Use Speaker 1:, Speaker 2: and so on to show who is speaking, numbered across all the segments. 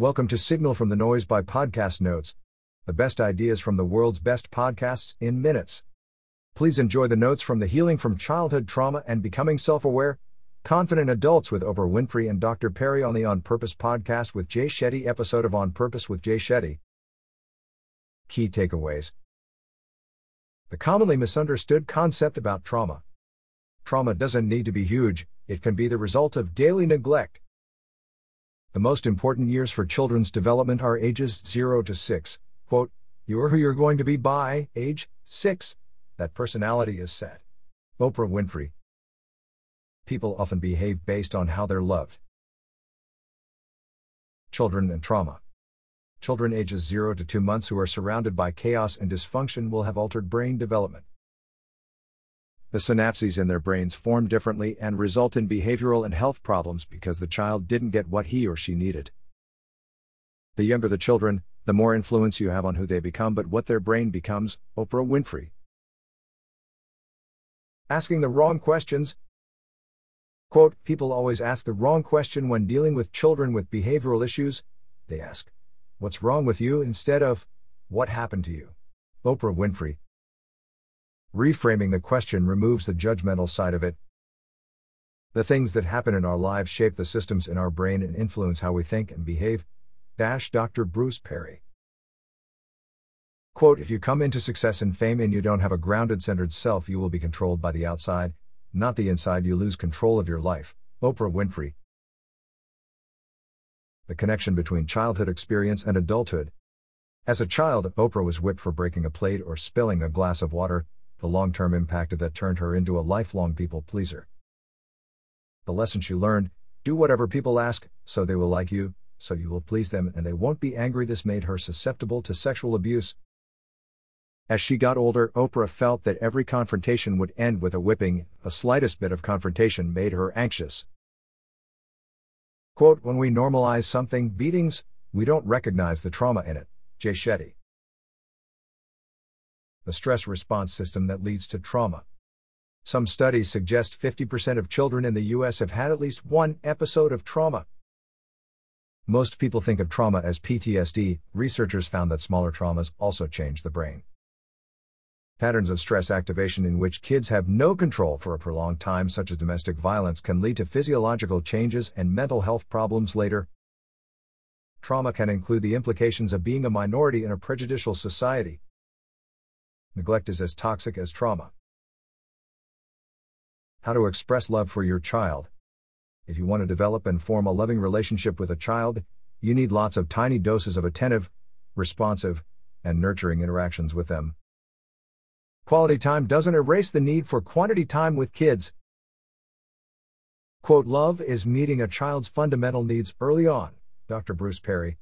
Speaker 1: Welcome to Signal from the Noise by Podcast Notes, the best ideas from the world's best podcasts in minutes. Please enjoy the notes from the Healing from Childhood Trauma and Becoming Self Aware, Confident Adults with Oprah Winfrey and Dr. Perry on the On Purpose podcast with Jay Shetty episode of On Purpose with Jay Shetty. Key takeaways The commonly misunderstood concept about trauma. Trauma doesn't need to be huge, it can be the result of daily neglect. The most important years for children's development are ages 0 to 6. Quote, You're who you're going to be by age 6. That personality is set. Oprah Winfrey. People often behave based on how they're loved. Children and trauma. Children ages 0 to 2 months who are surrounded by chaos and dysfunction will have altered brain development. The synapses in their brains form differently and result in behavioral and health problems because the child didn't get what he or she needed. The younger the children, the more influence you have on who they become but what their brain becomes. Oprah Winfrey. Asking the wrong questions. Quote, People always ask the wrong question when dealing with children with behavioral issues. They ask, What's wrong with you instead of, What happened to you? Oprah Winfrey. Reframing the question removes the judgmental side of it. The things that happen in our lives shape the systems in our brain and influence how we think and behave. Dash Dr. Bruce Perry. Quote If you come into success and fame and you don't have a grounded, centered self, you will be controlled by the outside, not the inside. You lose control of your life. Oprah Winfrey. The connection between childhood experience and adulthood. As a child, Oprah was whipped for breaking a plate or spilling a glass of water, the long term impact of that turned her into a lifelong people pleaser. The lesson she learned do whatever people ask, so they will like you, so you will please them and they won't be angry. This made her susceptible to sexual abuse. As she got older, Oprah felt that every confrontation would end with a whipping, a slightest bit of confrontation made her anxious. Quote, when we normalize something, beatings, we don't recognize the trauma in it. Jay Shetty the stress response system that leads to trauma. Some studies suggest 50% of children in the U.S. have had at least one episode of trauma. Most people think of trauma as PTSD, researchers found that smaller traumas also change the brain. Patterns of stress activation in which kids have no control for a prolonged time, such as domestic violence, can lead to physiological changes and mental health problems later. Trauma can include the implications of being a minority in a prejudicial society, Neglect is as toxic as trauma. How to express love for your child. If you want to develop and form a loving relationship with a child, you need lots of tiny doses of attentive, responsive, and nurturing interactions with them. Quality time doesn't erase the need for quantity time with kids. Quote, love is meeting a child's fundamental needs early on, Dr. Bruce Perry.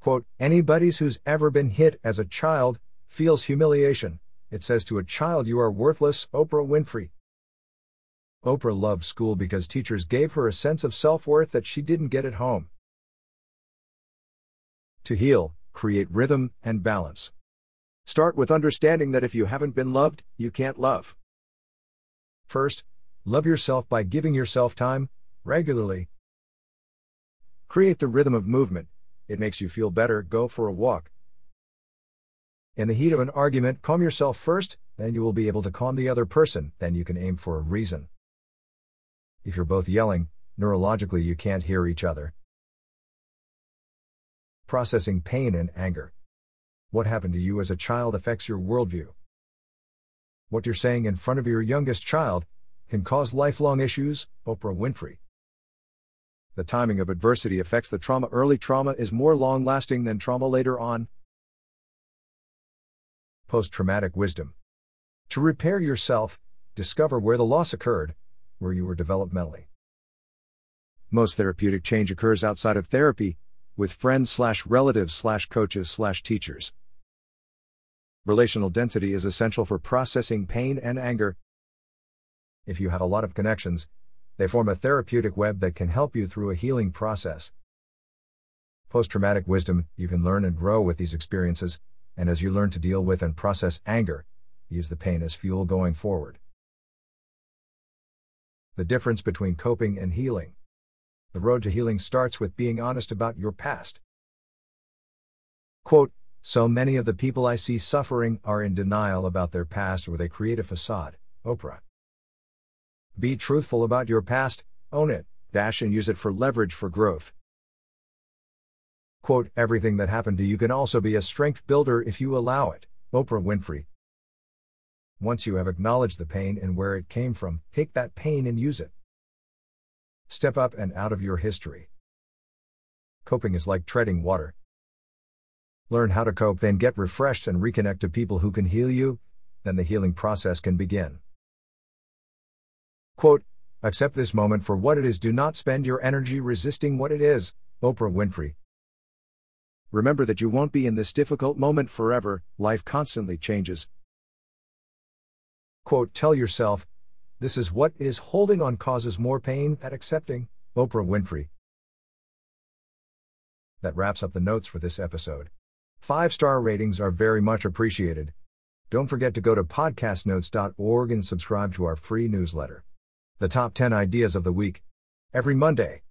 Speaker 1: Quote, anybody's who's ever been hit as a child feels humiliation. It says to a child, You are worthless, Oprah Winfrey. Oprah loved school because teachers gave her a sense of self worth that she didn't get at home. To heal, create rhythm and balance. Start with understanding that if you haven't been loved, you can't love. First, love yourself by giving yourself time, regularly. Create the rhythm of movement. It makes you feel better. Go for a walk, in the heat of an argument, calm yourself first, then you will be able to calm the other person, then you can aim for a reason. If you're both yelling, neurologically you can't hear each other. Processing pain and anger. What happened to you as a child affects your worldview. What you're saying in front of your youngest child can cause lifelong issues, Oprah Winfrey. The timing of adversity affects the trauma. Early trauma is more long lasting than trauma later on, Post traumatic wisdom. To repair yourself, discover where the loss occurred, where you were developmentally. Most therapeutic change occurs outside of therapy, with friends slash relatives slash coaches slash teachers. Relational density is essential for processing pain and anger. If you have a lot of connections, they form a therapeutic web that can help you through a healing process. Post traumatic wisdom, you can learn and grow with these experiences, and as you learn to deal with and process anger, use the pain as fuel going forward. The difference between coping and healing. The road to healing starts with being honest about your past. Quote, so many of the people I see suffering are in denial about their past or they create a facade. Oprah. Be truthful about your past, own it, dash and use it for leverage for growth. Quote, everything that happened to you can also be a strength builder if you allow it. Oprah Winfrey. Once you have acknowledged the pain and where it came from, take that pain and use it. Step up and out of your history. Coping is like treading water. Learn how to cope, then get refreshed and reconnect to people who can heal you, then the healing process can begin. Quote, Accept this moment for what it is, do not spend your energy resisting what it is. Oprah Winfrey. Remember that you won't be in this difficult moment forever, life constantly changes. Quote, Tell yourself, this is what is holding on causes more pain at accepting. Oprah Winfrey. That wraps up the notes for this episode. Five star ratings are very much appreciated. Don't forget to go to podcastnotes.org and subscribe to our free newsletter. The top 10 ideas of the week. Every Monday.